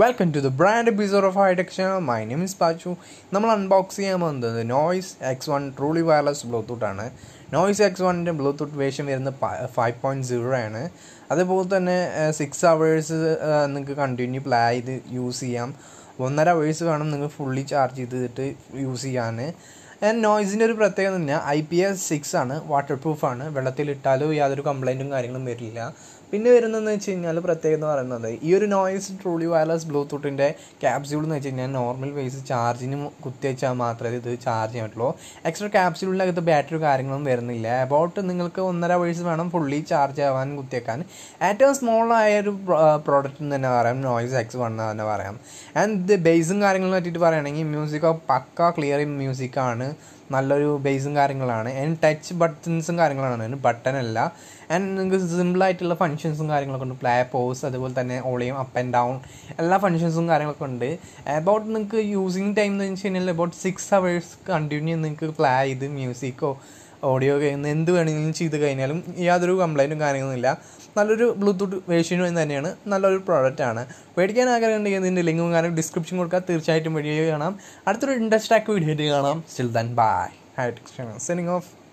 Welcome to the brand episode of Hitech channel my name is Pachu നമ്മൾ unbox ചെയ്യാൻ പോകുന്നത് Noise X one truly wireless Bluetooth ആണ്. Noise X വണ്ണിന്റെ Bluetooth version വരുന്നത് five point zero ആണ്. അതുപോലെ തന്നെ സിക്സ് അവേഴ്സ് നിങ്ങൾക്ക് കണ്ടിന്യൂ പ്ലേ ചെയ്ത് യൂസ് ചെയ്യാം. ഒന്നര അവേഴ്സ് വേണം നിങ്ങൾ ഫുള്ളി ചാർജ് ചെയ്തിട്ട് യൂസ് ചെയ്യാൻ നോയ്സിന്റെ ഒരു പ്രത്യേകത പറഞ്ഞാൽ ഐ പി എസ് സിക്സ് ആണ് വാട്ടർ പ്രൂഫാണ് വെള്ളത്തിലിട്ടാലും യാതൊരു കംപ്ലൈന്റും കാര്യങ്ങളും വരില്ല. പിന്നെ വരുന്നതെന്ന് വെച്ച് കഴിഞ്ഞാൽ പ്രത്യേകത എന്ന് പറയുന്നത് ഈ ഒരു നോയ്സ് ട്രൂലി വയർലെസ് ബ്ലൂടൂത്തിന്റെ ക്യാപ്സ്യൂൾ എന്ന് വെച്ച് കഴിഞ്ഞാൽ നോർമൽ വെയ്സ് ചാർജിന് കുത്തി വെച്ചാൽ മാത്രമേ ഇത് ചാർജ് ചെയ്യാൻ പറ്റുള്ളൂ. എക്സ്ട്രാ ക്യാപ്സ്യൂളിന്റെ അകത്ത് ബാറ്ററി കാര്യങ്ങളൊന്നും വരുന്നില്ല. അബൌട്ട് നിങ്ങൾക്ക് ഒന്നര വേഴ്സ് വേണം ഫുള്ളി ചാർജ് ആവാൻ കുത്തിയേക്കാൻ ഏറ്റവും സ്മോൾ ആയ ഒരു പ്രോഡക്റ്റ് എന്ന് തന്നെ പറയാം. നോയ്സ് എക്സ് വൺ എന്ന് തന്നെ പറയാം. ആൻഡ് ബേസും കാര്യങ്ങളും പറ്റിയിട്ട് പറയുകയാണെങ്കിൽ മ്യൂസിക് പക്ക ക്ലിയർ മ്യൂസിക്കാണ് നല്ലൊരു ബേസും കാര്യങ്ങളാണ്. ആൻഡ് ടച്ച് ബട്ടൺസും കാര്യങ്ങളാണ്. ബട്ടൺ അല്ല. ആൻഡ് നിങ്ങൾക്ക് സിമ്പിളായിട്ടുള്ള ഫങ്ഷൻസും കാര്യങ്ങളൊക്കെ ഉണ്ട്. പ്ലേ പോസ് അതുപോലെ തന്നെ ഓളിയും അപ്പ് ആൻഡ് ഡൗൺ എല്ലാ ഫങ്ഷൻസും കാര്യങ്ങളൊക്കെ ഉണ്ട്. അബൌട്ട് നിങ്ങൾക്ക് യൂസിങ് ടൈം എന്ന് വെച്ച് കഴിഞ്ഞാൽ അബൌട്ട് സിക്സ് അവേഴ്സ് കണ്ടിന്യൂ നിങ്ങൾക്ക് പ്ലേ ചെയ്ത് മ്യൂസിക്കോ ഓഡിയോ കഴിഞ്ഞ് എന്ത് വേണമെങ്കിലും ചെയ്ത് കഴിഞ്ഞാലും യാതൊരു കംപ്ലൈന്റും കാര്യങ്ങളൊന്നുമില്ല നല്ലൊരു ബ്ലൂടൂത്ത് വേർഷനും തന്നെയാണ്. നല്ലൊരു പ്രോഡക്റ്റാണ് മേടിക്കാൻ ആഗ്രഹം ഉണ്ടെങ്കിൽ ഇതിന്റെ ലിങ്കും കാര്യം ഡിസ്ക്രിപ്ഷൻ കൊടുക്കുക തീർച്ചയായിട്ടും വീഡിയോ കാണാം. അടുത്തൊരു ഇൻട്രസ്റ്റ് ആക്ക് വീഡിയോ കാണാം. Still then bye hi signing off